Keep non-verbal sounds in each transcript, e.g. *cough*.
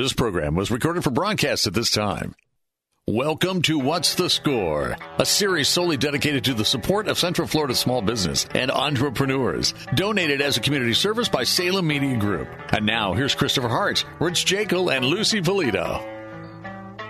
This program was recorded for broadcast at this time. Welcome to What's the Score, a series solely dedicated to the support of Central Florida small business and entrepreneurs. Donated as a community service by Salem Media Group. And now, here's Christopher Hart, Rich Jekyll, and Lucy Polito.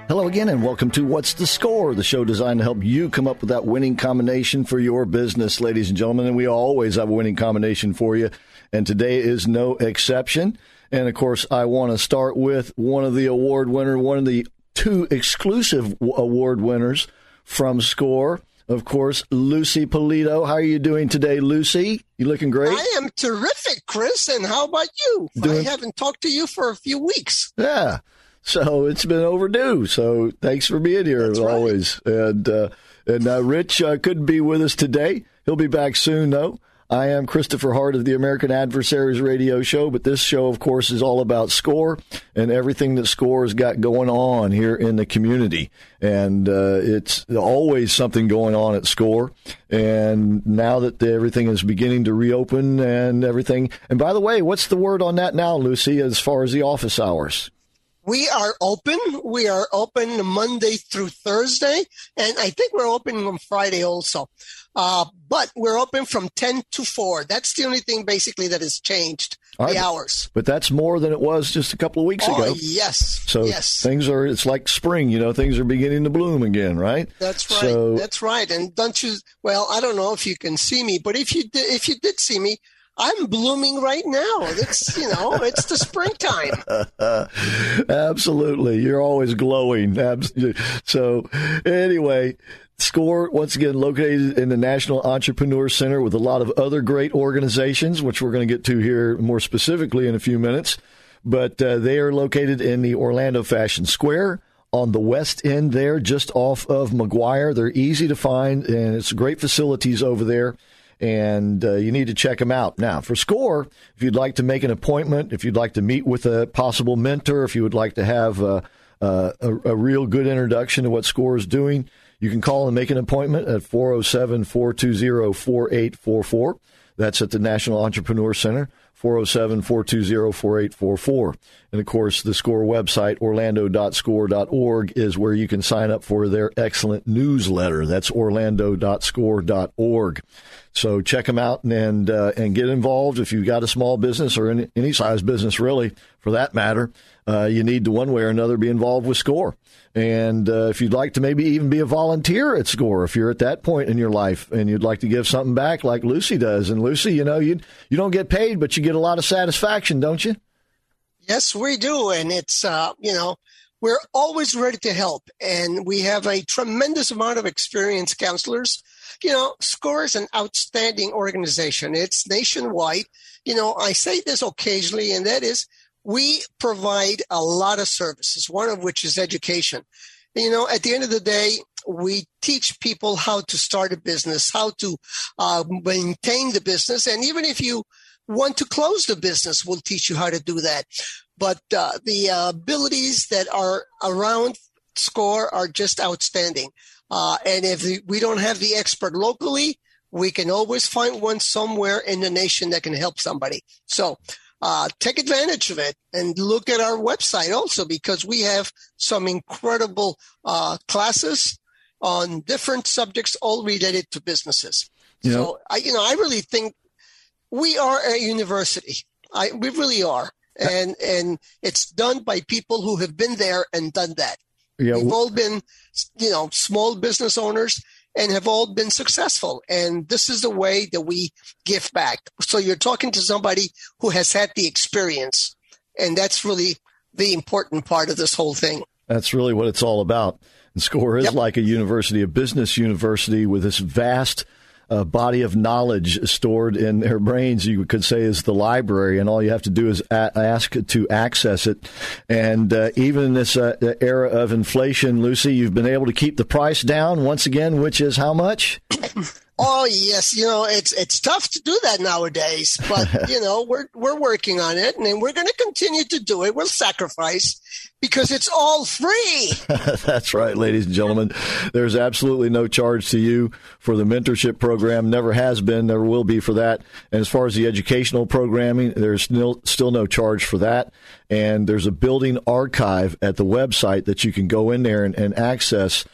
Hello again, and welcome to What's the Score, the show designed to help you come up with that winning combination for your business, ladies and gentlemen. And we always have a winning combination for you, and today is no exception. And of course, I want to start with one of the award winner, one of the two exclusive award winners from Score. Of course, Lucy Polito. How are you doing today, Lucy? You looking great? I am terrific, Chris. And how about you? Doing... I haven't talked to you for a few weeks. Yeah. So it's been overdue. So thanks for being here That's as right. always. And uh, and uh, Rich uh, couldn't be with us today. He'll be back soon, though. I am Christopher Hart of the American Adversaries Radio Show, but this show, of course, is all about SCORE and everything that SCORE has got going on here in the community. And uh, it's always something going on at SCORE. And now that everything is beginning to reopen and everything. And by the way, what's the word on that now, Lucy, as far as the office hours? We are open. We are open Monday through Thursday, and I think we're open on Friday also. Uh, but we're open from 10 to 4. That's the only thing basically that has changed the right. hours. But that's more than it was just a couple of weeks oh, ago. Yes. So yes. things are, it's like spring, you know, things are beginning to bloom again, right? That's right. So, that's right. And don't you, well, I don't know if you can see me, but if you did, if you did see me, I'm blooming right now. It's you know, it's the springtime. *laughs* Absolutely, you're always glowing. So anyway, Score once again located in the National Entrepreneur Center with a lot of other great organizations, which we're going to get to here more specifically in a few minutes. But uh, they are located in the Orlando Fashion Square on the west end there, just off of Maguire. They're easy to find, and it's great facilities over there and uh, you need to check them out. Now, for SCORE, if you'd like to make an appointment, if you'd like to meet with a possible mentor, if you would like to have uh, a, a, real good introduction to what SCORE is doing, you can call and make an appointment at 407 420 4844. That's at the National Entrepreneur Center. 407 420 4844. And of course, the SCORE website, orlando.score.org, is where you can sign up for their excellent newsletter. That's orlando.score.org. So check them out and uh, and get involved if you've got a small business or any, any size business, really, for that matter. Uh, you need to one way or another be involved with SCORE. And uh, if you'd like to maybe even be a volunteer at SCORE, if you're at that point in your life and you'd like to give something back like Lucy does. And Lucy, you know, you you don't get paid, but you get a lot of satisfaction, don't you? Yes, we do. And it's, uh, you know, we're always ready to help. And we have a tremendous amount of experienced counselors. You know, SCORE is an outstanding organization. It's nationwide. You know, I say this occasionally, and that is we provide a lot of services, one of which is education. You know, at the end of the day, we teach people how to start a business, how to uh, maintain the business. And even if you want to close the business, we'll teach you how to do that. But uh, the uh, abilities that are around SCORE are just outstanding. Uh, and if we don't have the expert locally, we can always find one somewhere in the nation that can help somebody. So uh, take advantage of it and look at our website also because we have some incredible uh, classes on different subjects all related to businesses. You so know, I, you know, I really think we are a university. I, we really are. And, and it's done by people who have been there and done that. Yeah, We've all been, you know, small business owners and have all been successful. And this is the way that we give back. So you're talking to somebody who has had the experience. And that's really the important part of this whole thing. That's really what it's all about. And SCORE is Yep. like a university, a business university with this vast a body of knowledge stored in their brains. You could say is the library, and all you have to do is a- ask to access it. And uh, even in this uh, era of inflation, Lucy, you've been able to keep the price down once again, which is how much? *coughs* Oh yes, you know it's it's tough to do that nowadays, but *laughs* you know we're we're working on it, and we're going to continue to do it. We'll sacrifice because it's all free. *laughs* That's right, ladies and gentlemen. There's absolutely no charge to you for the mentorship program. Never has been, never will be for that. And as far as the educational programming, there's still still no charge for that. And there's a building archive at the website that you can go in there and, and access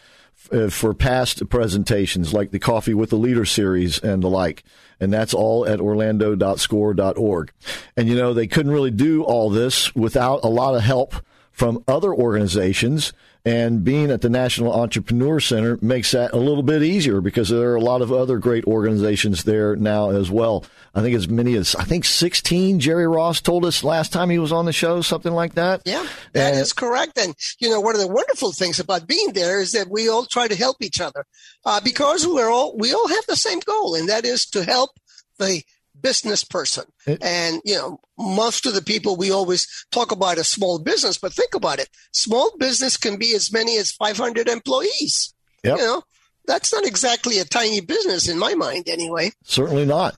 uh, for past presentations like the Coffee with the Leader series and the like. And that's all at orlando.score.org. And you know, they couldn't really do all this without a lot of help from other organizations. And being at the National Entrepreneur Center makes that a little bit easier because there are a lot of other great organizations there now as well. I think as many as, I think 16, Jerry Ross told us last time he was on the show, something like that. Yeah, that And- is correct. And, you know, one of the wonderful things about being there is that we all try to help each other uh, because we're all, we all have the same goal, and that is to help the business person. It- and, you know, most of the people we always talk about a small business, but think about it. Small business can be as many as 500 employees. Yep. You know, that's not exactly a tiny business in my mind anyway. Certainly not.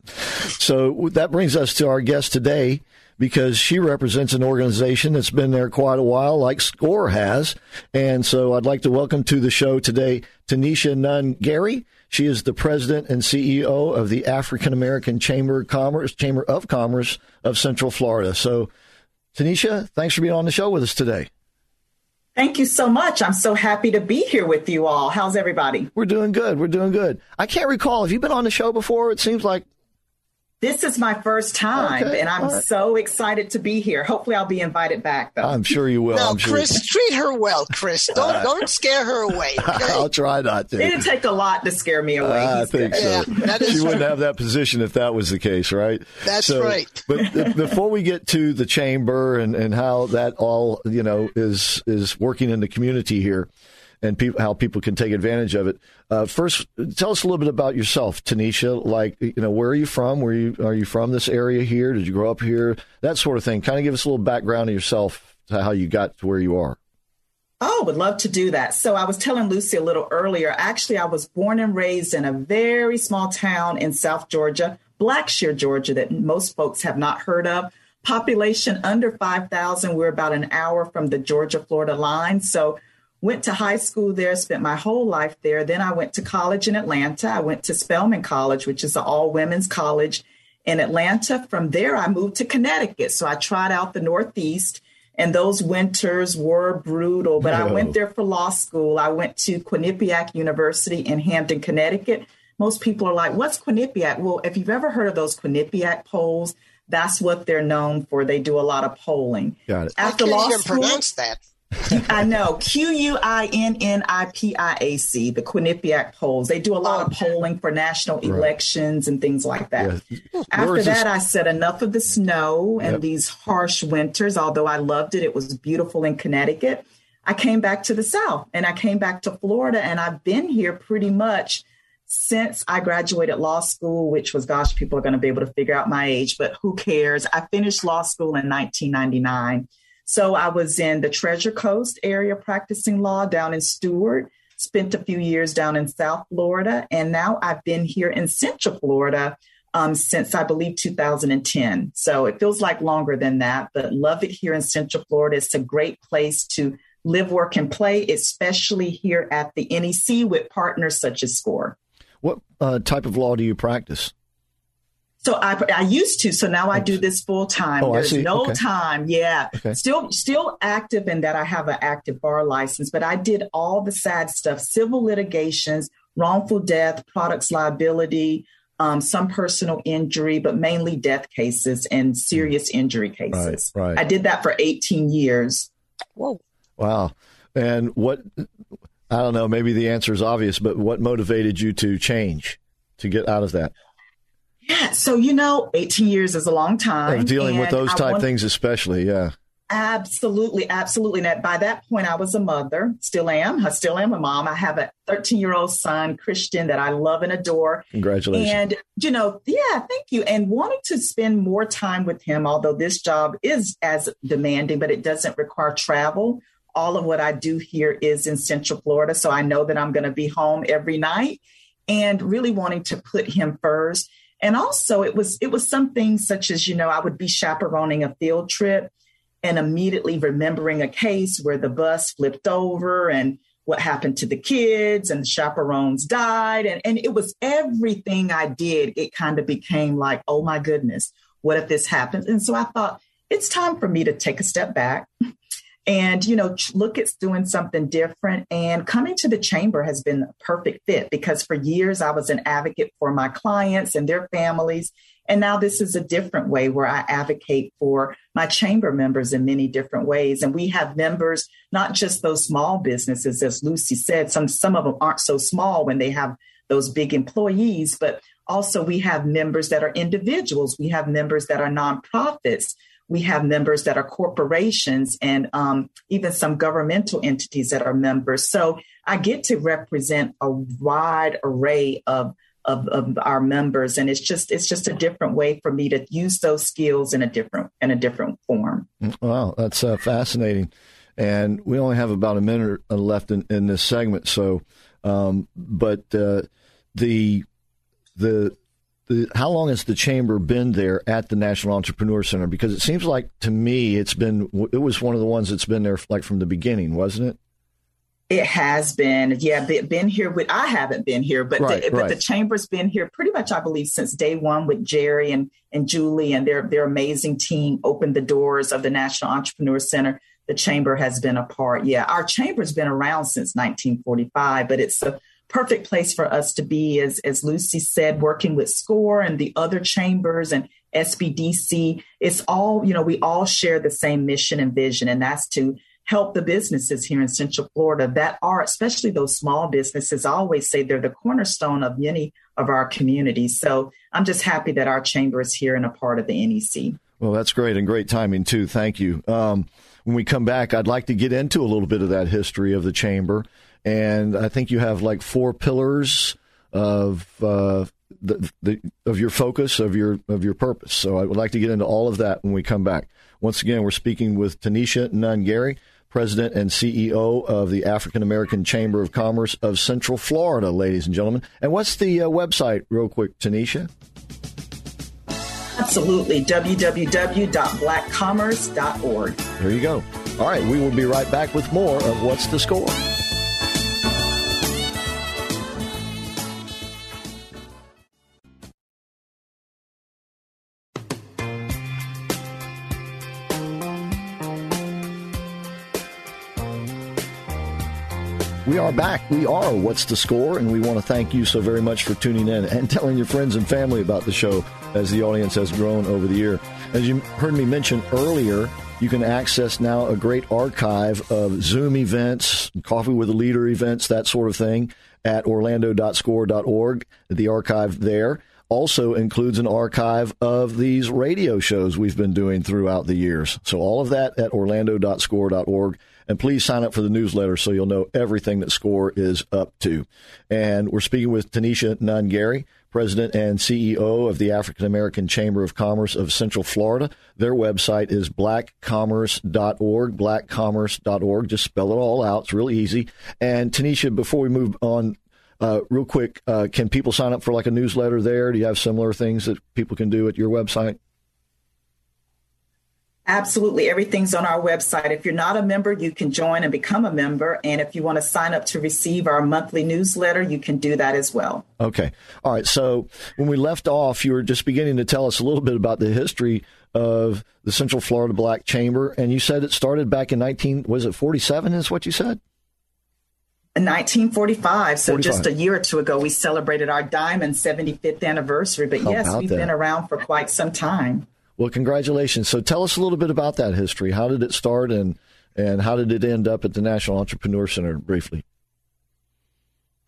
So that brings us to our guest today because she represents an organization that's been there quite a while, like SCORE has. And so I'd like to welcome to the show today Tanisha Nunn Gary. She is the president and CEO of the African American Chamber of Commerce, Chamber of Commerce of Central Florida. So, Tanisha, thanks for being on the show with us today. Thank you so much. I'm so happy to be here with you all. How's everybody? We're doing good. We're doing good. I can't recall. Have you been on the show before? It seems like This is my first time, Okay, and I'm all right. so excited to be here. Hopefully, I'll be invited back, though. I'm sure you will. now, I'm sure. Chris, treat her well, Chris. *laughs* Don't, don't scare her away. *laughs* Okay? I'll try not to. it didn't take a lot to scare me away. I think so. Yeah, that is she wouldn't have that position if that was the case, right? That's So- right. *laughs* but th- before we get to the chamber and, and how that all you know is is working in the community here, and people how people can take advantage of it. Uh, first, tell us a little bit about yourself, Tanisha. Like, you know, where are you from? Where you are you from this area here? Did you grow up here? That sort of thing. Kind of give us a little background of yourself to how you got to where you are. Oh, would love to do that. So I was telling Lucy a little earlier. Actually, I was born and raised in a very small town in South Georgia, Blackshear, Georgia, that most folks have not heard of. Population under 5,000. We're about an hour from the Georgia Florida line. So went to high school there, spent my whole life there. Then I went to college in Atlanta. I went to Spelman College, which is an all women's college in Atlanta. From there, I moved to Connecticut. So I tried out the Northeast, and those winters were brutal. But I went there for law school. I went to Quinnipiac University in Hamden, Connecticut. Most people are like, What's Quinnipiac? Well, if you've ever heard of those Quinnipiac polls, that's what they're known for. They do a lot of polling. Got it. After I can't law even school, pronounce that. I know Q U I N N I P I A C, the Quinnipiac polls. They do a lot of oh, polling for national elections and things like that. Yeah. After Where is this- that, I said enough of the snow and Yep. these harsh winters. Although I loved it, it was beautiful in Connecticut. I came back to the South and I came back to Florida, and I've been here pretty much since I graduated law school, which was, gosh, people are going to be able to figure out my age, but who cares? I finished law school in 1999. So I was in the Treasure Coast area practicing law down in Stuart, spent a few years down in South Florida, and now I've been here in Central Florida um, since I believe 2010. So it feels like longer than that, but love it here in Central Florida. It's a great place to live, work, and play, especially here at the NEC with partners such as SCORE. What uh, type of law do you practice? So I, I used to, so now I do this full time. Oh, I There's see. no Okay. time. Yeah. Okay. Still still active in that I have an active bar license, but I did all the sad stuff, civil litigations, wrongful death, products liability, um, some personal injury, but mainly death cases and serious injury cases. Right, right. I did that for 18 years. Whoa. Wow. And what, I don't know, maybe the answer is obvious, but what motivated you to change, to get out of that? Yeah. So, you know, 18 years is a long time. Of dealing with those type want- things, especially. Yeah. Absolutely, absolutely. And by that point, I was a mother, still am. I still am a mom. I have a 13 year old son, Christian, that I love and adore. Congratulations. And, you know, yeah, thank you. And wanting to spend more time with him, although this job is as demanding, but it doesn't require travel. All of what I do here is in Central Florida. So I know that I'm going to be home every night and really wanting to put him first. And also it was it was something such as, you know, I would be chaperoning a field trip and immediately remembering a case where the bus flipped over and what happened to the kids and the chaperones died. And, and it was everything I did. It kind of became like, oh my goodness, what if this happens? And so I thought, it's time for me to take a step back and you know look at doing something different and coming to the chamber has been a perfect fit because for years i was an advocate for my clients and their families and now this is a different way where I advocate for my chamber members in many different ways. And we have members, not just those small businesses, as Lucy said, some, some of them aren't so small when they have those big employees, but also we have members that are individuals. We have members that are nonprofits. We have members that are corporations and um, even some governmental entities that are members. So I get to represent a wide array of of, of our members and it's just it's just a different way for me to use those skills in a different in a different form wow that's uh, fascinating and we only have about a minute left in, in this segment so um, but uh, the the the, how long has the chamber been there at the National Entrepreneur Center? Because it seems like to me it's been it was one of the ones that's been there like from the beginning, wasn't it? It has been, yeah, been here with. I haven't been here, but right, the, right. but the chamber's been here pretty much, I believe, since day one with Jerry and and Julie and their their amazing team opened the doors of the National Entrepreneur Center. The chamber has been a part. Yeah, our chamber's been around since 1945, but it's a perfect place for us to be, as as Lucy said, working with SCORE and the other chambers and SBDC. It's all you know. We all share the same mission and vision, and that's to help the businesses here in Central Florida that are, especially those small businesses. I always say they're the cornerstone of many of our communities. So I'm just happy that our chamber is here and a part of the NEC. Well, that's great and great timing, too. Thank you. Um, when we come back, I'd like to get into a little bit of that history of the chamber. And I think you have like four pillars of uh, the, the, of your focus of your of your purpose. So I would like to get into all of that when we come back. Once again, we're speaking with Tanisha Nunn-Gary President and CEO of the African American Chamber of Commerce of Central Florida, ladies and gentlemen. And what's the uh, website, real quick, Tanisha? Absolutely, www.blackcommerce.org. There you go. All right, we will be right back with more of What's the Score? Are back. We are What's the Score? And we want to thank you so very much for tuning in and *laughs* telling your friends and family about the show as the audience has grown over the year. As you heard me mention earlier, you can access now a great archive of Zoom events, Coffee with a Leader events, that sort of thing at orlando.score.org. The archive there also includes an archive of these radio shows we've been doing throughout the years. So all of that at orlando.score.org. And please sign up for the newsletter so you'll know everything that SCORE is up to. And we're speaking with Tanisha Nunn-Gary, President and CEO of the African American Chamber of Commerce of Central Florida. Their website is blackcommerce.org, blackcommerce.org. Just spell it all out. It's really easy. And Tanisha, before we move on, uh, real quick, uh, can people sign up for like a newsletter there? Do you have similar things that people can do at your website? Absolutely. Everything's on our website. If you're not a member, you can join and become a member. And if you want to sign up to receive our monthly newsletter, you can do that as well. Okay. All right. So when we left off, you were just beginning to tell us a little bit about the history of the Central Florida Black Chamber. And you said it started back in 19, was it 47 is what you said? 1945. So 45. just a year or two ago, we celebrated our diamond 75th anniversary. But How yes, we've that? been around for quite some time. Well, congratulations. So tell us a little bit about that history. How did it start and, and how did it end up at the National Entrepreneur Center briefly?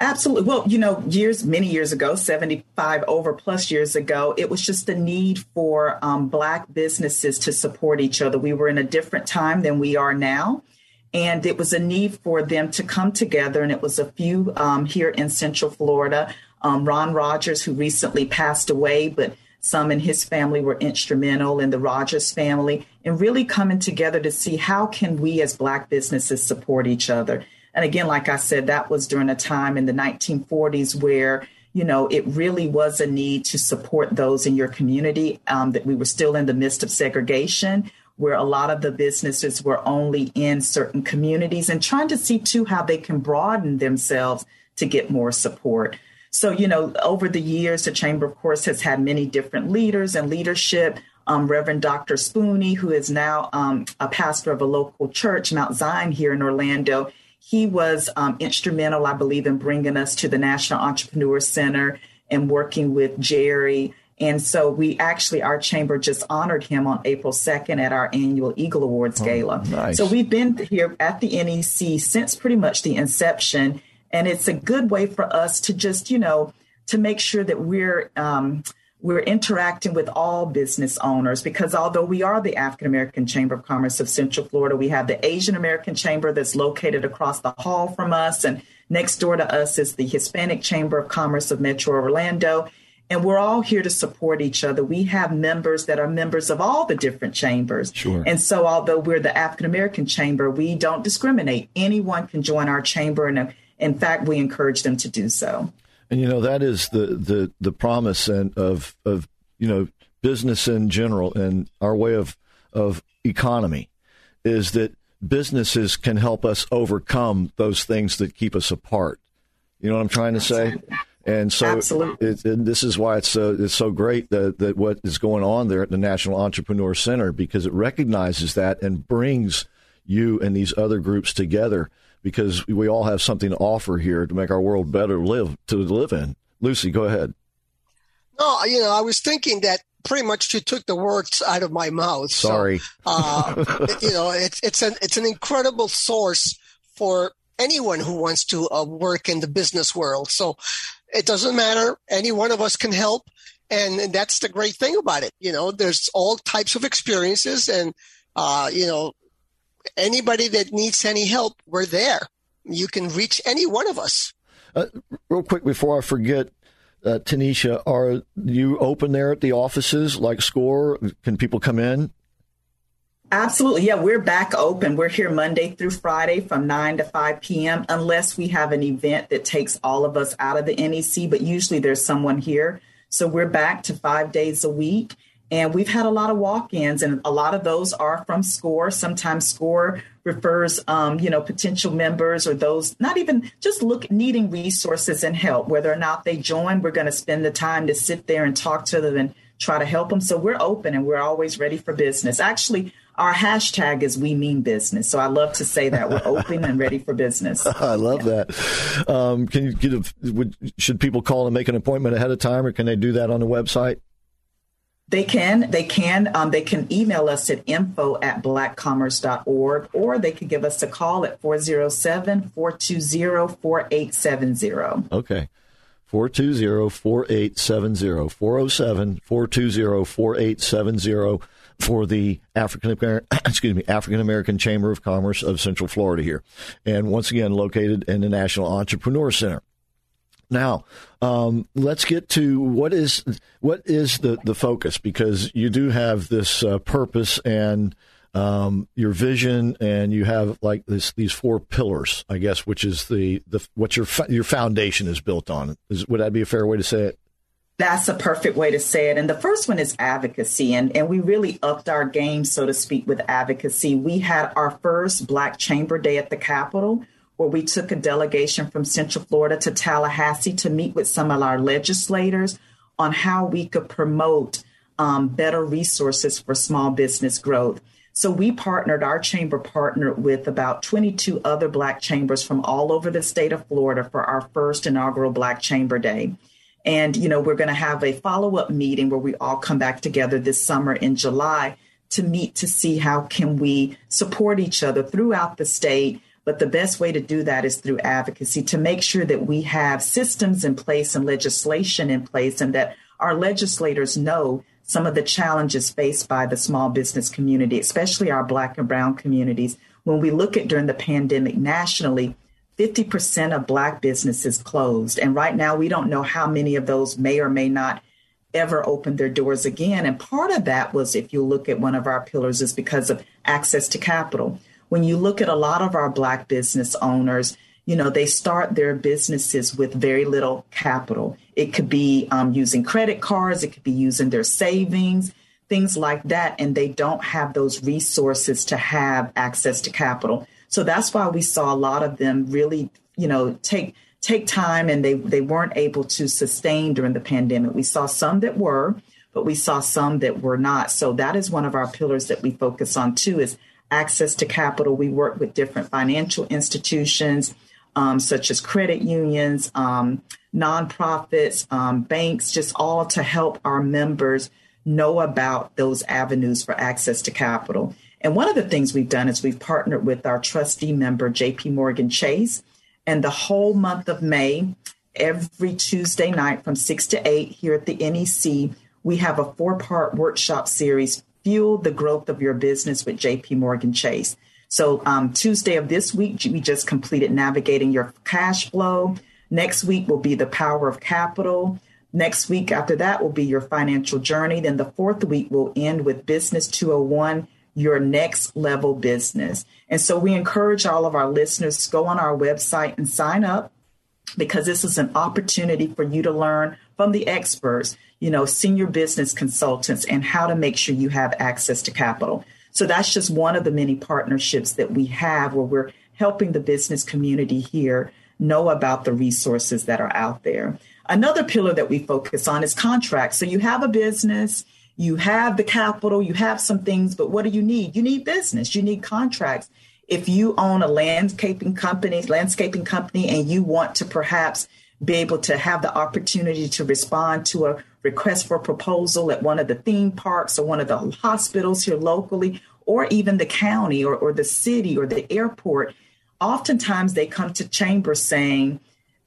Absolutely. Well, you know, years, many years ago, 75 over plus years ago, it was just a need for um, Black businesses to support each other. We were in a different time than we are now. And it was a need for them to come together. And it was a few um, here in Central Florida. Um, Ron Rogers, who recently passed away, but some in his family were instrumental in the Rogers family, and really coming together to see how can we as Black businesses support each other. And again, like I said, that was during a time in the 1940s where you know, it really was a need to support those in your community. Um, that we were still in the midst of segregation, where a lot of the businesses were only in certain communities, and trying to see too how they can broaden themselves to get more support. So, you know, over the years, the Chamber, of course, has had many different leaders and leadership. Um, Reverend Dr. Spooney, who is now um, a pastor of a local church, Mount Zion, here in Orlando, he was um, instrumental, I believe, in bringing us to the National Entrepreneur Center and working with Jerry. And so we actually, our chamber just honored him on April 2nd at our annual Eagle Awards oh, Gala. Nice. So we've been here at the NEC since pretty much the inception. And it's a good way for us to just, you know, to make sure that we're um, we're interacting with all business owners because although we are the African American Chamber of Commerce of Central Florida, we have the Asian American Chamber that's located across the hall from us. And next door to us is the Hispanic Chamber of Commerce of Metro Orlando. And we're all here to support each other. We have members that are members of all the different chambers. Sure. And so, although we're the African American Chamber, we don't discriminate. Anyone can join our chamber. And in fact, we encourage them to do so. And you know that is the the the promise and of of you know business in general and our way of of economy is that businesses can help us overcome those things that keep us apart. You know what I'm trying to say? And so, it, and this is why it's so it's so great that that what is going on there at the National Entrepreneur Center because it recognizes that and brings you and these other groups together because we all have something to offer here to make our world better live to live in. Lucy, go ahead. No, you know, I was thinking that pretty much you took the words out of my mouth. Sorry. So, uh, you know, it's it's an it's an incredible source for anyone who wants to uh, work in the business world. So it doesn't matter. Any one of us can help. And that's the great thing about it. You know, there's all types of experiences and, uh, you know, anybody that needs any help, we're there. You can reach any one of us. Uh, real quick before I forget, uh, Tanisha, are you open there at the offices like SCORE? Can people come in? Absolutely. Yeah, we're back open. We're here Monday through Friday from 9 to 5 p.m., unless we have an event that takes all of us out of the NEC, but usually there's someone here. So we're back to five days a week. And we've had a lot of walk-ins, and a lot of those are from SCORE. Sometimes SCORE refers, um, you know, potential members or those not even just look needing resources and help. Whether or not they join, we're going to spend the time to sit there and talk to them and try to help them. So we're open and we're always ready for business. Actually, our hashtag is we mean business. So I love to say that we're open and ready for business. *laughs* I love yeah. that. Um, can you get a, would, should people call and make an appointment ahead of time or can they do that on the website? They can. They can. Um, they can email us at info at blackcommerce.org or they can give us a call at 407 420 4870. Okay. 420 4870. 407 420 4870 for the African *coughs* excuse me African American Chamber of Commerce of Central Florida here, and once again located in the National Entrepreneur Center. Now, um, let's get to what is what is the the focus because you do have this uh, purpose and um, your vision, and you have like this these four pillars, I guess, which is the the what your your foundation is built on. Is, would that be a fair way to say it? That's a perfect way to say it. And the first one is advocacy. And, and we really upped our game, so to speak, with advocacy. We had our first Black Chamber Day at the Capitol where we took a delegation from Central Florida to Tallahassee to meet with some of our legislators on how we could promote um, better resources for small business growth. So we partnered, our chamber partnered with about 22 other Black chambers from all over the state of Florida for our first inaugural Black Chamber Day. And, you know, we're going to have a follow up meeting where we all come back together this summer in July to meet to see how can we support each other throughout the state But the best way to do that is through advocacy to make sure that we have systems in place and legislation in place and that our legislators know some of the challenges faced by the small business community, especially our Black and Brown communities. When we look at during the pandemic nationally, 50% of Black businesses closed. And right now, we don't know how many of those may or may not ever open their doors again. And part of that was, if you look at one of our pillars, is because of access to capital when you look at a lot of our Black business owners, you know, they start their businesses with very little capital. It could be um, using credit cards, it could be using their savings, things like that. And they don't have those resources to have access to capital. So that's why we saw a lot of them really, you know, take take time and they, they weren't able to sustain during the pandemic. We saw some that were, but we saw some that were not. So that is one of our pillars that we focus on too is access to capital. We work with different financial institutions, um, such as credit unions, um, nonprofits, um, banks, just all to help our members know about those avenues for access to capital. And one of the things we've done is we've partnered with our trustee member, JP Morgan Chase, and the whole month of May, every Tuesday night from 6 to 8 here at the NEC, we have a four part workshop series fuel the growth of your business with JP Morgan Chase. So, um, Tuesday of this week, we just completed navigating your cash flow. Next week will be the power of capital. Next week after that will be your financial journey. Then the fourth week will end with Business 201, your next level business. And so we encourage all of our listeners to go on our website and sign up because this is an opportunity for you to learn from the experts you know, senior business consultants and how to make sure you have access to capital. So that's just one of the many partnerships that we have where we're helping the business community here know about the resources that are out there. Another pillar that we focus on is contracts. So you have a business, you have the capital, you have some things, but what do you need? You need business, you need contracts. If you own a landscaping company, landscaping company, and you want to perhaps be able to have the opportunity to respond to a request for proposal at one of the theme parks or one of the hospitals here locally, or even the county or, or the city or the airport, oftentimes they come to chambers saying,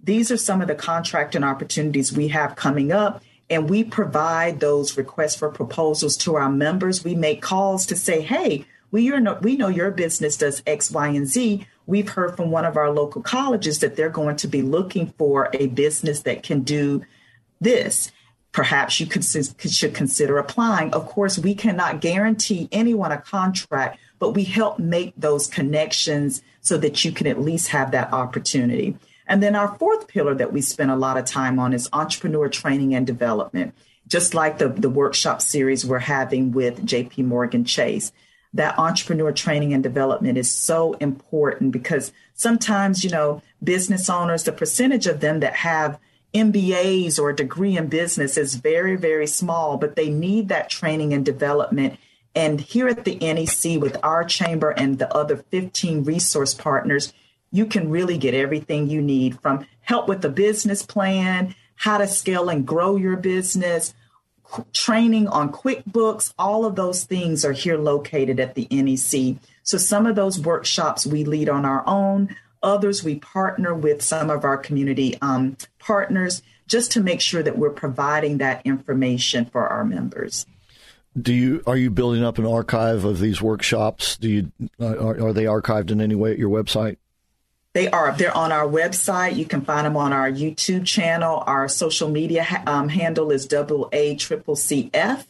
these are some of the contracting opportunities we have coming up. And we provide those requests for proposals to our members. We make calls to say, hey, we, know, we know your business does X, Y, and Z. We've heard from one of our local colleges that they're going to be looking for a business that can do this perhaps you could, should consider applying. Of course, we cannot guarantee anyone a contract, but we help make those connections so that you can at least have that opportunity. And then our fourth pillar that we spend a lot of time on is entrepreneur training and development, just like the, the workshop series we're having with JP Morgan Chase. That entrepreneur training and development is so important because sometimes, you know, business owners, the percentage of them that have MBAs or a degree in business is very, very small, but they need that training and development. And here at the NEC, with our chamber and the other 15 resource partners, you can really get everything you need from help with the business plan, how to scale and grow your business, training on QuickBooks, all of those things are here located at the NEC. So some of those workshops we lead on our own, Others, we partner with some of our community um, partners just to make sure that we're providing that information for our members. Do you are you building up an archive of these workshops? Do you are, are they archived in any way at your website? They are. They're on our website. You can find them on our YouTube channel. Our social media um, handle is double A triple CF,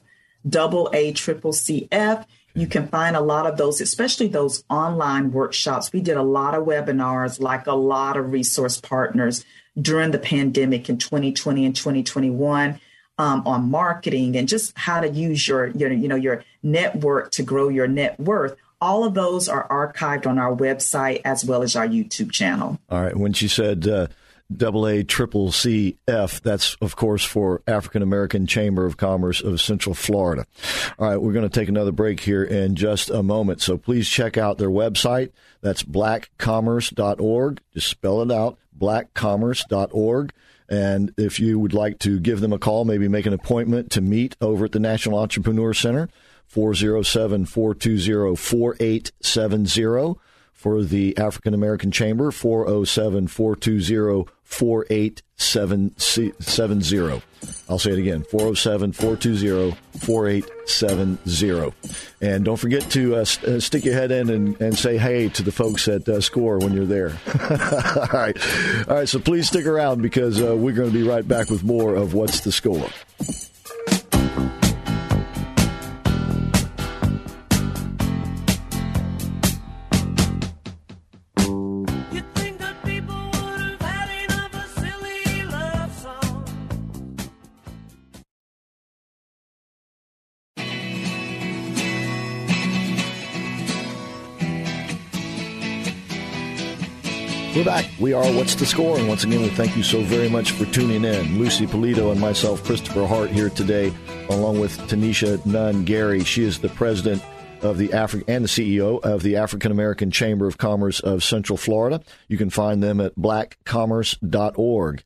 double A triple CF. You can find a lot of those, especially those online workshops. We did a lot of webinars, like a lot of resource partners during the pandemic in 2020 and 2021 um, on marketing and just how to use your, your, you know, your network to grow your net worth. All of those are archived on our website as well as our YouTube channel. All right. When she said uh, double A triple C F. That's, of course, for African American Chamber of Commerce of Central Florida. All right, we're going to take another break here in just a moment. So please check out their website. That's blackcommerce.org. Just spell it out, blackcommerce.org. And if you would like to give them a call, maybe make an appointment to meet over at the National Entrepreneur Center, 407 420 4870 for the African American Chamber, 407 420 4870. I'll say it again 407 420 4870. And don't forget to uh, uh, stick your head in and, and say hey to the folks at uh, SCORE when you're there. *laughs* All right. All right. So please stick around because uh, we're going to be right back with more of What's the Score. We're back. We are What's the Score? And once again, we thank you so very much for tuning in. Lucy Polito and myself, Christopher Hart, here today, along with Tanisha Nunn Gary. She is the president of the Afri- and the CEO of the African American Chamber of Commerce of Central Florida. You can find them at blackcommerce.org.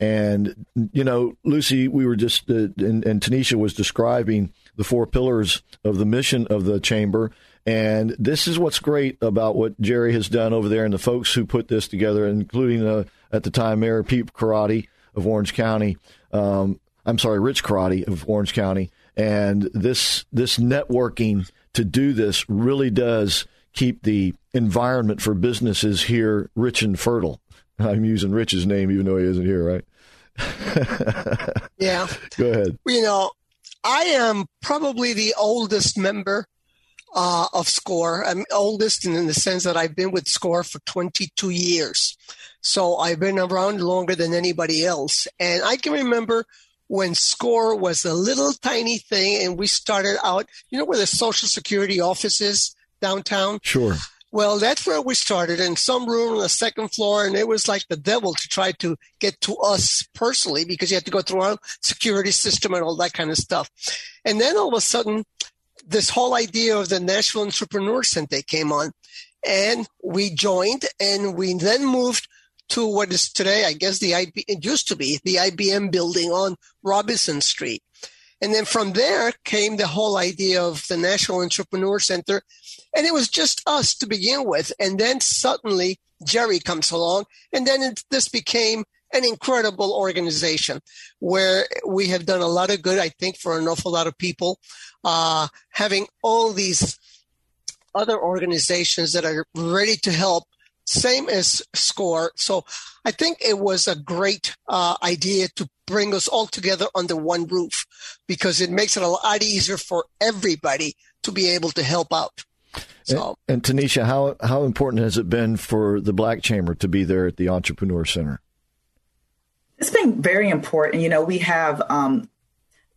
And, you know, Lucy, we were just, uh, and, and Tanisha was describing the four pillars of the mission of the chamber and this is what's great about what Jerry has done over there and the folks who put this together, including uh, at the time Mayor Pete Crotty of Orange County. Um, I'm sorry, Rich Crotty of Orange County. And this this networking to do this really does keep the environment for businesses here rich and fertile. *laughs* I'm using Rich's name even though he isn't here, right? *laughs* yeah. Go ahead. You know, I am probably the oldest member uh, of SCORE. I'm oldest in the sense that I've been with SCORE for 22 years. So I've been around longer than anybody else. And I can remember when SCORE was a little tiny thing and we started out, you know, where the Social Security office is downtown? Sure. Well, that's where we started in some room on the second floor, and it was like the devil to try to get to us personally because you had to go through our security system and all that kind of stuff. And then all of a sudden, this whole idea of the National Entrepreneur Center came on, and we joined, and we then moved to what is today, I guess the IB, it used to be the IBM building on Robinson Street. And then from there came the whole idea of the National Entrepreneur Center. And it was just us to begin with. And then suddenly Jerry comes along. And then it, this became an incredible organization where we have done a lot of good, I think, for an awful lot of people. Uh, having all these other organizations that are ready to help, same as SCORE. So I think it was a great uh, idea to bring us all together under one roof because it makes it a lot easier for everybody to be able to help out. So, and, and Tanisha, how how important has it been for the Black Chamber to be there at the Entrepreneur Center? It's been very important. You know, we have um,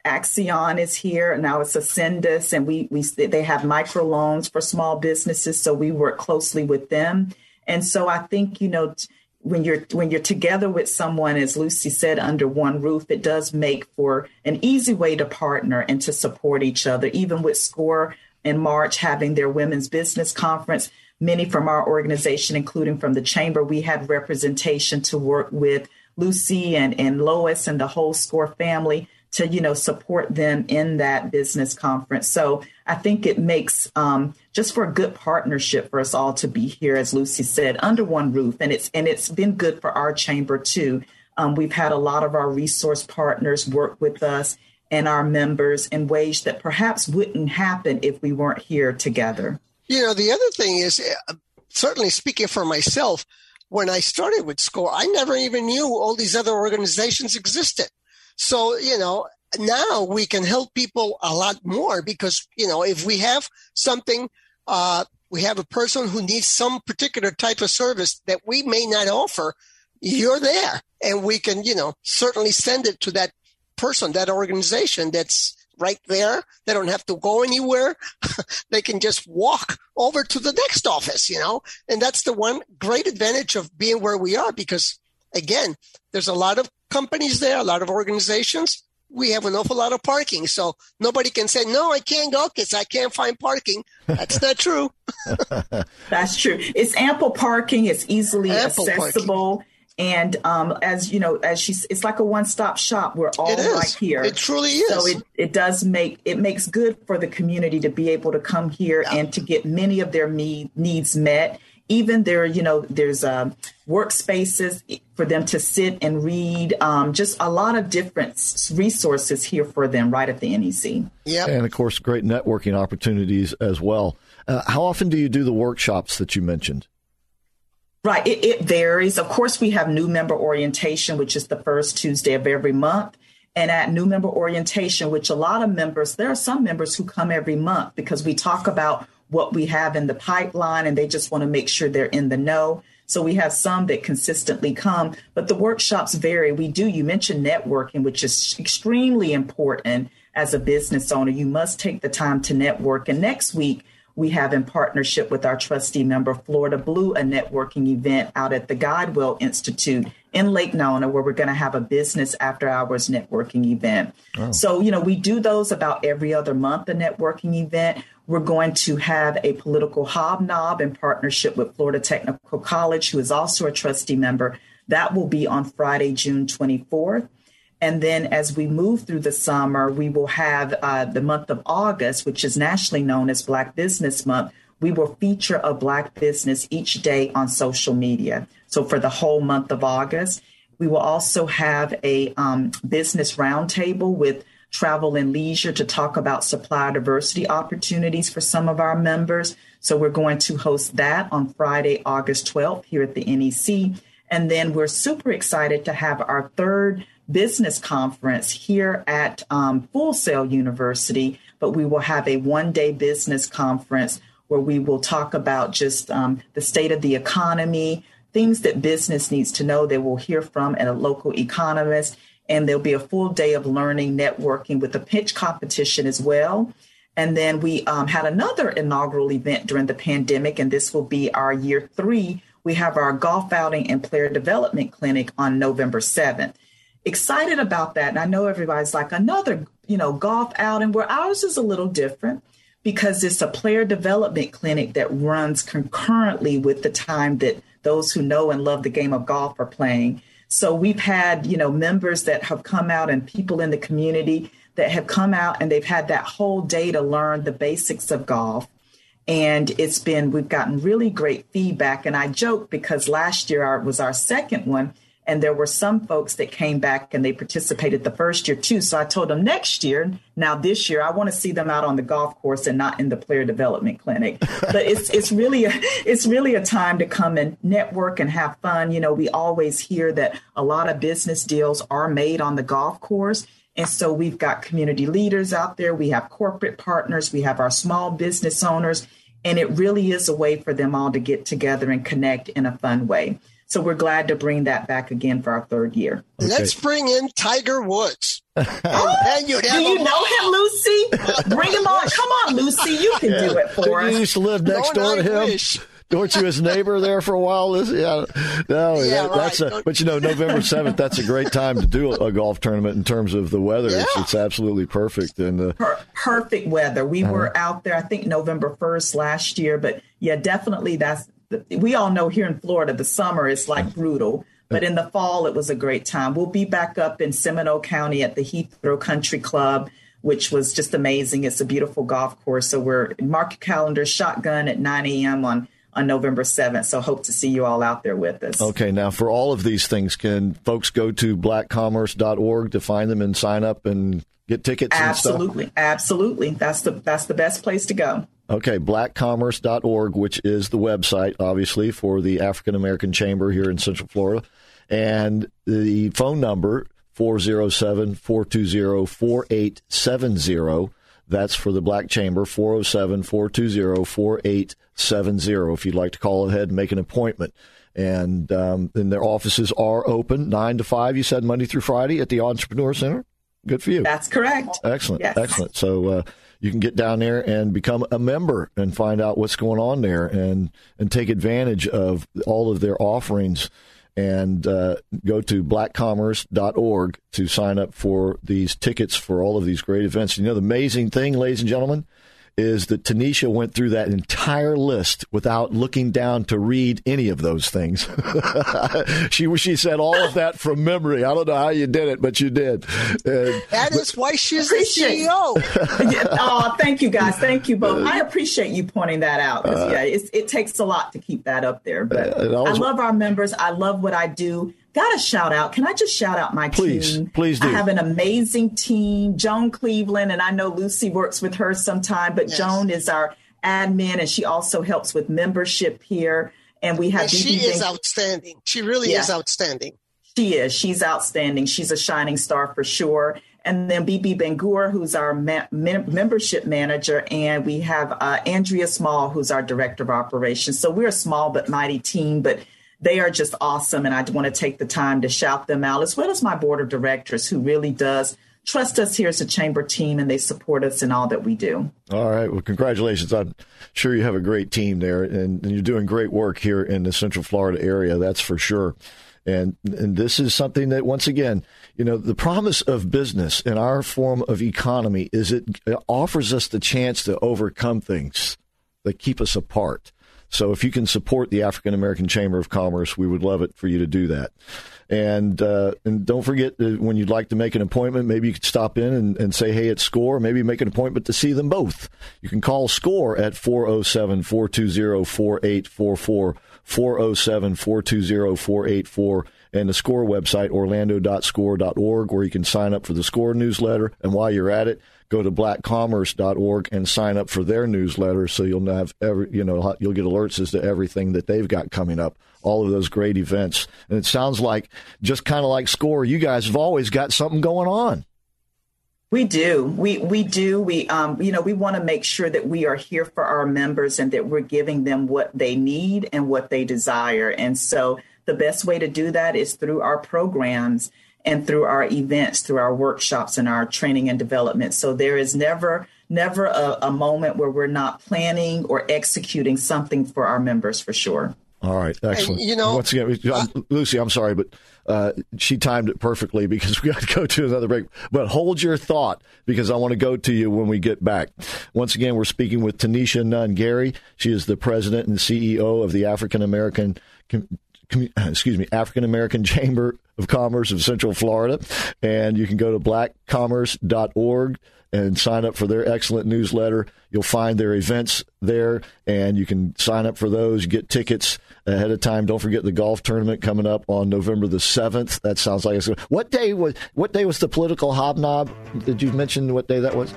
Accion is here now. It's Ascendus, and we we they have microloans for small businesses, so we work closely with them. And so I think you know when you're when you're together with someone, as Lucy said, under one roof, it does make for an easy way to partner and to support each other. Even with SCORE in March having their women's business conference, many from our organization, including from the chamber, we had representation to work with Lucy and, and Lois and the whole SCORE family to, you know, support them in that business conference. So I think it makes um, just for a good partnership for us all to be here, as Lucy said, under one roof. And it's and it's been good for our chamber too. Um, we've had a lot of our resource partners work with us and our members in ways that perhaps wouldn't happen if we weren't here together. You know, the other thing is, uh, certainly speaking for myself, when I started with SCORE, I never even knew all these other organizations existed. So, you know, now we can help people a lot more because, you know, if we have something, uh, we have a person who needs some particular type of service that we may not offer, you're there. And we can, you know, certainly send it to that person, that organization that's right there. They don't have to go anywhere. *laughs* they can just walk over to the next office, you know? And that's the one great advantage of being where we are because again, there's a lot of companies there, a lot of organizations. We have an awful lot of parking. So nobody can say, no, I can't go because I can't find parking. That's not true. *laughs* *laughs* That's true. It's ample parking. It's easily ample accessible. Parking and um, as you know, as she's, it's like a one-stop shop. We're all right here. It truly is. So it, it does make it makes good for the community to be able to come here yeah. and to get many of their need, needs met. even there, you know, there's uh, workspaces for them to sit and read. Um, just a lot of different resources here for them right at the NEC. Yeah, and of course, great networking opportunities as well. Uh, how often do you do the workshops that you mentioned? Right, it, it varies. Of course, we have new member orientation, which is the first Tuesday of every month and at new member orientation, which a lot of members, there are some members who come every month because we talk about what we have in the pipeline and they just want to make sure they're in the know. So we have some that consistently come, but the workshops vary. We do, you mentioned networking, which is extremely important as a business owner. You must take the time to network. And next week, we have in partnership with our trustee member, Florida Blue, a networking event out at the Guidewell Institute in Lake Nona, where we're going to have a business after hours networking event. Oh. So, you know, we do those about every other month, a networking event. We're going to have a political hobnob in partnership with Florida Technical College, who is also a trustee member. That will be on Friday, June 24th. And then as we move through the summer, we will have uh, the month of August, which is nationally known as Black Business Month. We will feature a Black business each day on social media. So for the whole month of August, we will also have a um, business roundtable with travel and leisure to talk about supplier diversity opportunities for some of our members. So we're going to host that on Friday, August 12th here at the NEC. And then we're super excited to have our third business conference here at um, Full Sail University, but we will have a one day business conference where we will talk about just um, the state of the economy, things that business needs to know. They will hear from a local economist, and there'll be a full day of learning, networking with a pitch competition as well. And then we um, had another inaugural event during the pandemic, and this will be our year three. We have our golf outing and player development clinic on November 7th excited about that. And I know everybody's like another, you know, golf outing where ours is a little different because it's a player development clinic that runs concurrently with the time that those who know and love the game of golf are playing. So we've had, you know, members that have come out and people in the community that have come out and they've had that whole day to learn the basics of golf. And it's been, we've gotten really great feedback. And I joke because last year our, was our second one and there were some folks that came back and they participated the first year too. So I told them next year, now this year, I want to see them out on the golf course and not in the player development clinic. *laughs* but it's it's really a, it's really a time to come and network and have fun. You know, we always hear that a lot of business deals are made on the golf course. And so we've got community leaders out there, we have corporate partners, we have our small business owners, and it really is a way for them all to get together and connect in a fun way. So we're glad to bring that back again for our third year. Okay. Let's bring in Tiger Woods. *laughs* oh, do you know him, Lucy? bring him on. Come on, Lucy. You can yeah. do it for us. You used to live next door to him. Wish. Weren't you his neighbor there for a while? Yeah, no, yeah, that, that's a, but you know, November seventh, that's a great time to do a, a golf tournament in terms of the weather. Yeah. It's, it's, absolutely perfect and uh, per- perfect weather. We uh-huh. were out there, I think November first last year, but yeah, definitely that's we all know here in Florida, the summer is like brutal, but in the fall, it was a great time. We'll be back up in Seminole County at the Heathrow Country Club, which was just amazing. It's a beautiful golf course. So we're mark your calendar shotgun at 9 a.m. on on November 7th. So hope to see you all out there with us. Okay, now for all of these things, can folks go to blackcommerce.org to find them and sign up and get tickets? Absolutely, absolutely. That's the that's the best place to go. Okay, blackcommerce.org, which is the website, obviously, for the African American Chamber here in Central Florida. And the phone number, 407 420 4870. That's for the Black Chamber, 407 420 4870. If you'd like to call ahead and make an appointment. And, um, and their offices are open 9 to 5, you said, Monday through Friday at the Entrepreneur Center. Good for you. That's correct. Excellent. Yes. Excellent. So, uh, you can get down there and become a member and find out what's going on there and and take advantage of all of their offerings and uh, go to blackcommerce.org to sign up for these tickets for all of these great events. You know, the amazing thing, ladies and gentlemen, is that Tanisha went through that entire list without looking down to read any of those things. *laughs* she she said all of that from memory. I don't know how you did it, but you did. And, that is but, why she's the CEO. oh, *laughs* thank you guys. Thank you both. I appreciate you pointing that out. Uh, yeah, it takes a lot to keep that up there. But I love our members. I love what I do got to shout out. Can I just shout out my please, team? Please do. I have an amazing team. Joan Cleveland, and I know Lucy works with her sometime, but yes. Joan is our admin, and she also helps with membership here. And we have. And she is outstanding. She really yeah. is outstanding. She is. She's outstanding. She's a shining star for sure. And then BB Bengur, who's our ma- membership manager, and we have uh, Andrea Small, who's our director of operations. So we're a small but mighty team, but they are just awesome. And I want to take the time to shout them out, as well as my board of directors, who really does trust us here as a chamber team and they support us in all that we do. All right. Well, congratulations. I'm sure you have a great team there and, and you're doing great work here in the Central Florida area. That's for sure. And, and this is something that, once again, you know, the promise of business in our form of economy is it offers us the chance to overcome things that keep us apart. So if you can support the African American Chamber of Commerce, we would love it for you to do that. And uh, and don't forget when you'd like to make an appointment, maybe you could stop in and, and say, hey, it's SCORE. Maybe make an appointment to see them both. You can call SCORE at 407 420 4844, 407 420 484 and the SCORE website, orlando.score.org, where you can sign up for the SCORE newsletter. And while you're at it, go to blackcommerce.org and sign up for their newsletter so you'll have every you know you'll get alerts as to everything that they've got coming up all of those great events and it sounds like just kind of like score you guys have always got something going on we do. We we do. We um you know we want to make sure that we are here for our members and that we're giving them what they need and what they desire. And so the best way to do that is through our programs and through our events, through our workshops and our training and development. So there is never, never a, a moment where we're not planning or executing something for our members for sure. All right, excellent. And, you know, once again, uh, Lucy, I'm sorry, but uh, she timed it perfectly because *laughs* we got to go to another break. But hold your thought because I want to go to you when we get back. Once again, we're speaking with Tanisha Nunn Gary. She is the president and CEO of the African American Uh, excuse me, African American *laughs* Chamber of Commerce of Central Florida. And you can go to blackcommerce.org and sign up for their excellent newsletter. You'll find their events there, and you can sign up for those, get tickets ahead of time. Don't forget the golf tournament coming up on November the seventh. That sounds like it's what day was what day was the political hobnob? Did you mention what day that was?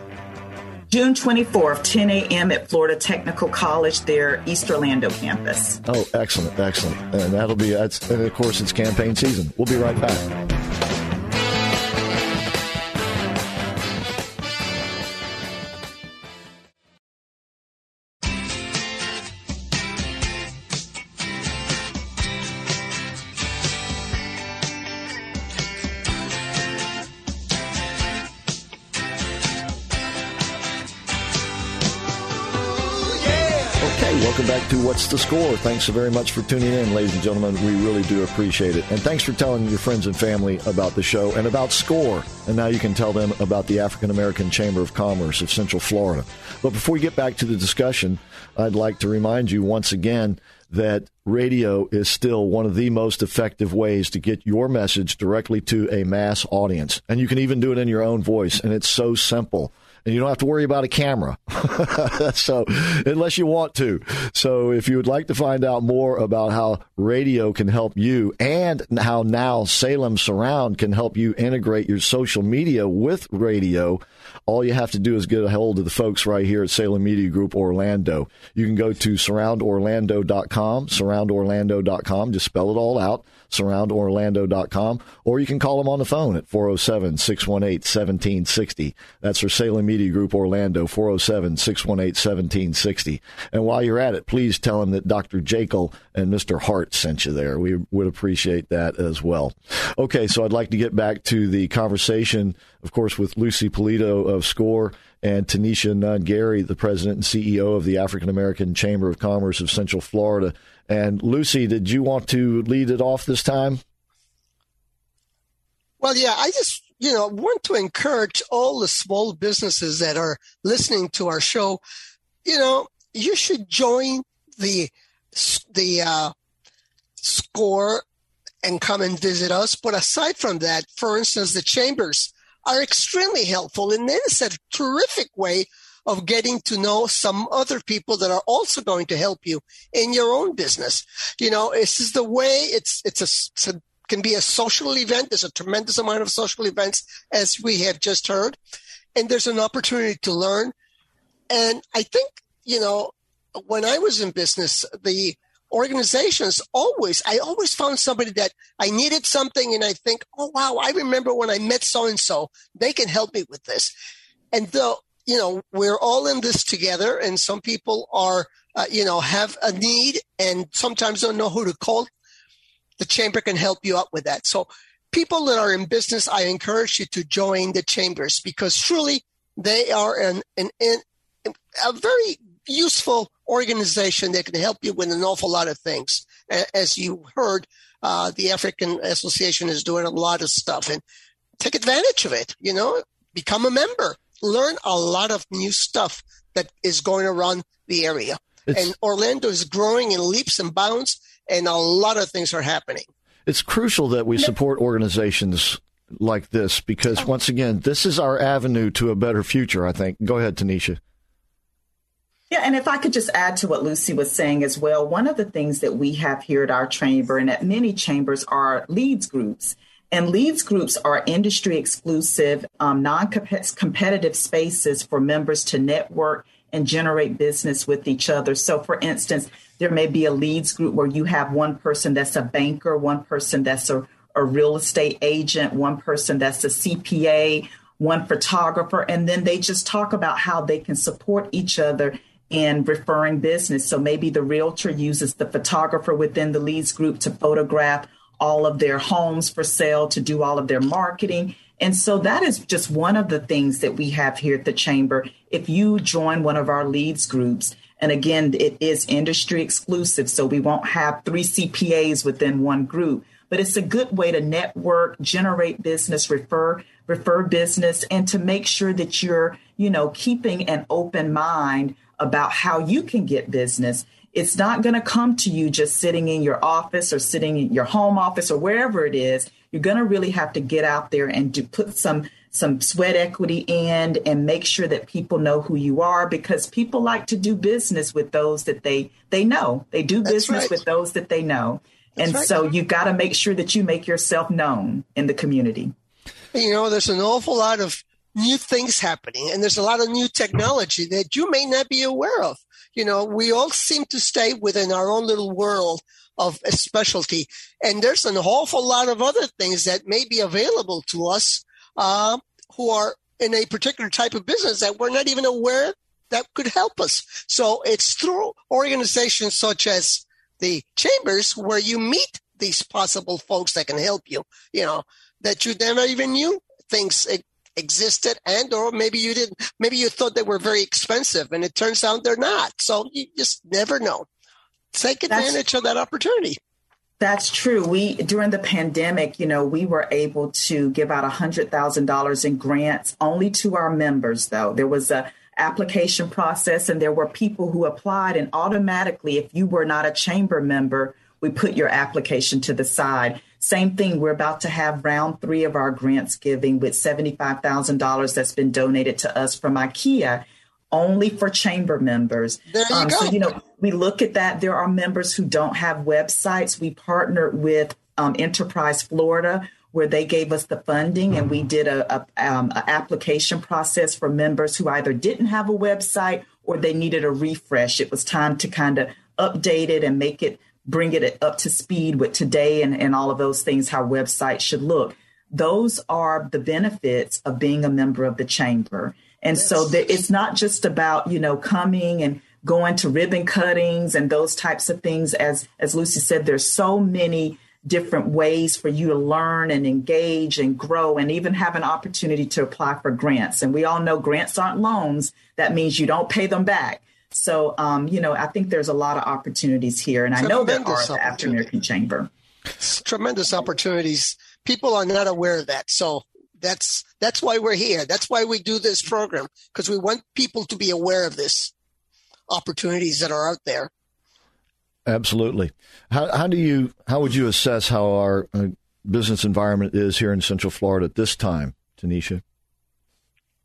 June 24th, 10 a.m. at Florida Technical College, their East Orlando campus. Oh, excellent, excellent. And that'll be, that's, and of course, it's campaign season. We'll be right back. What's the Score. Thanks so very much for tuning in, ladies and gentlemen. We really do appreciate it. And thanks for telling your friends and family about the show and about SCORE. And now you can tell them about the African American Chamber of Commerce of Central Florida. But before we get back to the discussion, I'd like to remind you once again that radio is still one of the most effective ways to get your message directly to a mass audience. And you can even do it in your own voice. And it's so simple and you don't have to worry about a camera. *laughs* so, unless you want to. So, if you would like to find out more about how radio can help you and how now Salem Surround can help you integrate your social media with radio, all you have to do is get a hold of the folks right here at Salem Media Group Orlando. You can go to surroundorlando.com, surroundorlando.com, just spell it all out surroundorlando.com, or you can call them on the phone at 407 618 1760. That's for Salem Media Group Orlando, 407 618 1760. And while you're at it, please tell them that Dr. Jekyll and Mr. Hart sent you there. We would appreciate that as well. Okay, so I'd like to get back to the conversation, of course, with Lucy Polito of SCORE and Tanisha Nunn Gary, the president and CEO of the African American Chamber of Commerce of Central Florida. And Lucy, did you want to lead it off this time? Well, yeah, I just you know, want to encourage all the small businesses that are listening to our show. You know, you should join the the uh, score and come and visit us. But aside from that, for instance, the chambers are extremely helpful, and then it's a terrific way of getting to know some other people that are also going to help you in your own business. You know, this is the way it's it's a, it's a can be a social event. There's a tremendous amount of social events, as we have just heard, and there's an opportunity to learn. And I think you know, when I was in business, the organizations always, I always found somebody that I needed something and I think, oh, wow, I remember when I met so and so, they can help me with this. And though, you know, we're all in this together and some people are, uh, you know, have a need and sometimes don't know who to call. The chamber can help you out with that. So people that are in business, I encourage you to join the chambers because truly they are an, an, an a very useful organization that can help you with an awful lot of things. As you heard, uh, the African Association is doing a lot of stuff and take advantage of it. You know, become a member, learn a lot of new stuff that is going around the area. It's, and Orlando is growing in leaps and bounds, and a lot of things are happening. It's crucial that we support organizations like this because, oh. once again, this is our avenue to a better future, I think. Go ahead, Tanisha. Yeah, and if I could just add to what Lucy was saying as well, one of the things that we have here at our chamber and at many chambers are leads groups. And leads groups are industry exclusive, um, non competitive spaces for members to network and generate business with each other. So, for instance, there may be a leads group where you have one person that's a banker, one person that's a, a real estate agent, one person that's a CPA, one photographer, and then they just talk about how they can support each other in referring business. So maybe the realtor uses the photographer within the leads group to photograph all of their homes for sale, to do all of their marketing. And so that is just one of the things that we have here at the chamber. If you join one of our leads groups, and again, it is industry exclusive, so we won't have three CPAs within one group, but it's a good way to network, generate business, refer refer business and to make sure that you're, you know, keeping an open mind about how you can get business. It's not going to come to you just sitting in your office or sitting in your home office or wherever it is. You're going to really have to get out there and do, put some some sweat equity in and make sure that people know who you are because people like to do business with those that they they know. They do That's business right. with those that they know. That's and right. so you've got to make sure that you make yourself known in the community. You know, there's an awful lot of new things happening and there's a lot of new technology that you may not be aware of. You know, we all seem to stay within our own little world of a specialty. And there's an awful lot of other things that may be available to us uh, who are in a particular type of business that we're not even aware that could help us. So it's through organizations such as the chambers where you meet these possible folks that can help you, you know, that you never even knew things existed and or maybe you didn't maybe you thought they were very expensive and it turns out they're not. So you just never know. Take advantage that's, of that opportunity. That's true. We during the pandemic you know we were able to give out a hundred thousand dollars in grants only to our members though. There was a application process and there were people who applied and automatically if you were not a chamber member we put your application to the side same thing, we're about to have round three of our grants giving with $75,000 that's been donated to us from IKEA only for chamber members. There you um, go. So, you know, we look at that. There are members who don't have websites. We partnered with um, Enterprise Florida, where they gave us the funding, and we did a, a, um, a application process for members who either didn't have a website or they needed a refresh. It was time to kind of update it and make it bring it up to speed with today and, and all of those things, how websites should look. Those are the benefits of being a member of the chamber. And yes. so the, it's not just about, you know, coming and going to ribbon cuttings and those types of things. As, as Lucy said, there's so many different ways for you to learn and engage and grow and even have an opportunity to apply for grants. And we all know grants aren't loans. That means you don't pay them back. So, um, you know, I think there's a lot of opportunities here, and I know there are the African American Chamber. Tremendous opportunities. People are not aware of that. So That's that's why we're here. That's why we do this program because we want people to be aware of this opportunities that are out there. Absolutely. How how do you how would you assess how our uh, business environment is here in Central Florida at this time, Tanisha?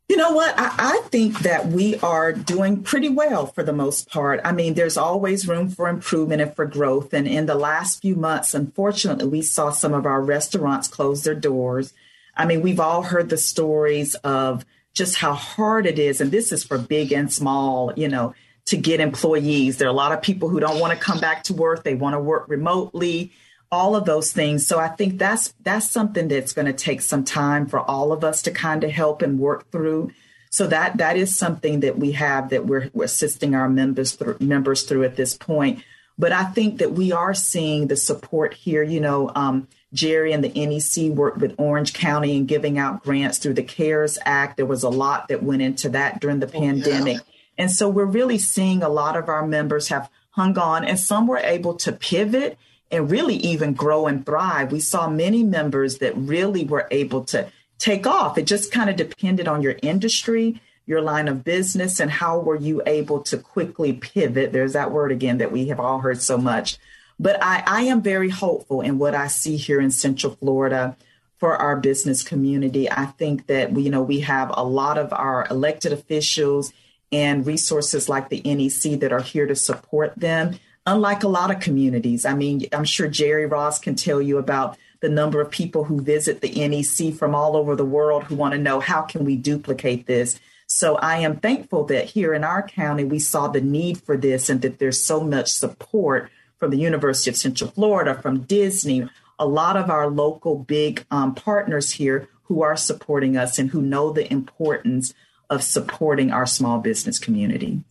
You know what? I, I, think that we are doing pretty well for the most part. I mean, there's always room for improvement and for growth. And in the last few months, unfortunately, we saw some of our restaurants close their doors. I mean, we've all heard the stories of just how hard it is. And this is for big and small, you know, to get employees. There are a lot of people who don't want to come back to work, they want to work remotely all of those things. So I think that's that's something that's going to take some time for all of us to kind of help and work through. So that that is something that we have that we're, we're assisting our members through members through at this point. But I think that we are seeing the support here. You know, um, Jerry and the NEC worked with Orange County and giving out grants through the CARES Act. There was a lot that went into that during the oh, pandemic. Yeah. And so we're really seeing a lot of our members have hung on and some were able to pivot and really even grow and thrive. We saw many members that really were able to take off. It just kind of depended on your industry, your line of business, and how were you able to quickly pivot. There's that word again that we have all heard so much. But I, I am very hopeful in what I see here in Central Florida for our business community. I think that we, you know, we have a lot of our elected officials and resources like the NEC that are here to support them unlike a lot of communities. I mean, I'm sure Jerry Ross can tell you about the number of people who visit the NEC from all over the world who want to know how can we duplicate this. So I am thankful that here in our county we saw the need for this and that there's so much support from the University of Central Florida, from Disney, a lot of our local big um, partners here who are supporting us and who know the importance of supporting our small business community.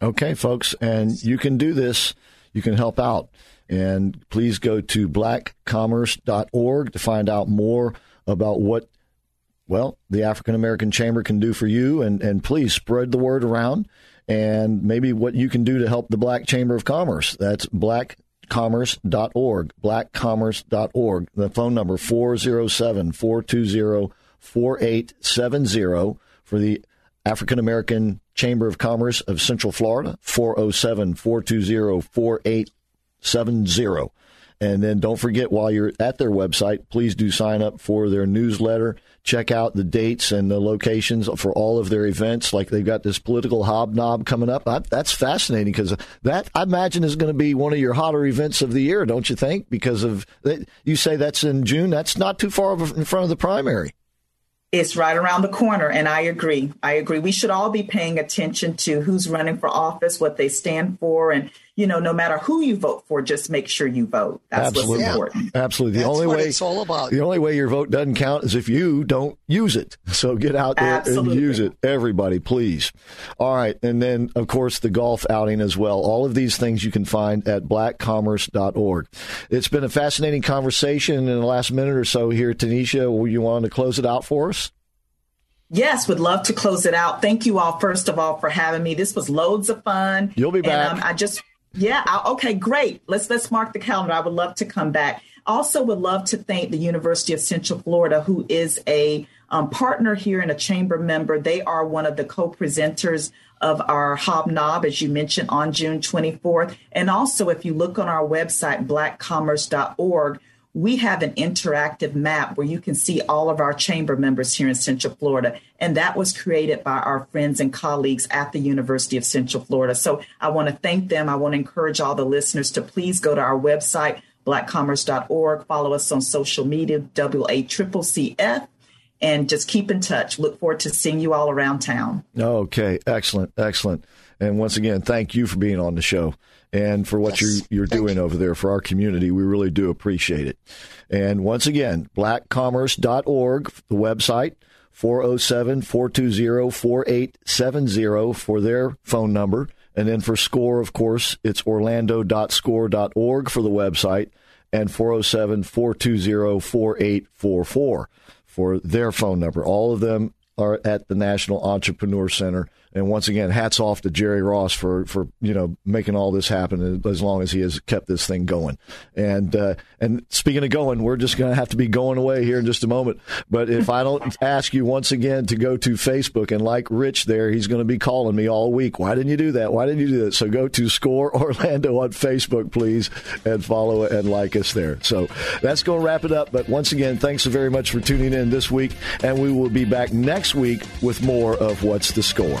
Okay, folks, and you can do this you can help out. And please go to blackcommerce.org to find out more about what, well, the African American Chamber can do for you. And, and please spread the word around and maybe what you can do to help the Black Chamber of Commerce. That's blackcommerce.org, blackcommerce.org. The phone number 407 420 4870 for the African American Chamber of Commerce of Central Florida, 407 420 4870. And then don't forget while you're at their website, please do sign up for their newsletter. Check out the dates and the locations for all of their events. Like they've got this political hobnob coming up. That's fascinating because that I imagine is going to be one of your hotter events of the year, don't you think? Because of you say that's in June. That's not too far in front of the primary. It's right around the corner, and I agree. I agree. We should all be paying attention to who's running for office, what they stand for, and you know, no matter who you vote for, just make sure you vote. That's Absolutely. what's important. Absolutely. The That's only way it's all about. The only way your vote doesn't count is if you don't use it. *laughs* So get out there Absolutely. and use it, everybody, please. All right, and then of course the golf outing as well. All of these things you can find at blackcommerce.org. It's been a fascinating conversation in the last minute or so here, Tanisha. Will you want to close it out for us? Yes, would love to close it out. Thank you all, first of all, for having me. This was loads of fun. You'll be back. And, um, I just, yeah, I, okay, great. Let's let's mark the calendar. I would love to come back. Also, would love to thank the University of Central Florida, who is a um, partner here and a chamber member. They are one of the co-presenters of our hobnob, as you mentioned, on June 24th. And also, if you look on our website, blackcommerce.org we have an interactive map where you can see all of our chamber members here in Central Florida. And that was created by our friends and colleagues at the University of Central Florida. So I want to thank them. I want to encourage all the listeners to please go to our website, blackcommerce.org, follow us on social media, WACCF, and just keep in touch. Look forward to seeing you all around town. Okay, excellent, excellent. And once again, thank you for being on the show and for what yes. you're, you're doing you. over there for our community. We really do appreciate it. And once again, blackcommerce.org, the website, 407 420 4870 for their phone number. And then for SCORE, of course, it's orlando.score.org for the website and 407 420 4844 for their phone number. All of them are at the National Entrepreneur Center And once again, hats off to Jerry Ross for for you know making all this happen as long as he has kept this thing going. And uh, and speaking of going, we're just going to have to be going away here in just a moment. But if I don't ask you once again to go to Facebook and like Rich there, he's going to be calling me all week. Why didn't you do that? Why didn't you do that? So go to Score Orlando on Facebook, please, and follow and like us there. So that's going to wrap it up. But once again, thanks very much for tuning in this week, and we will be back next week with more of What's the Score.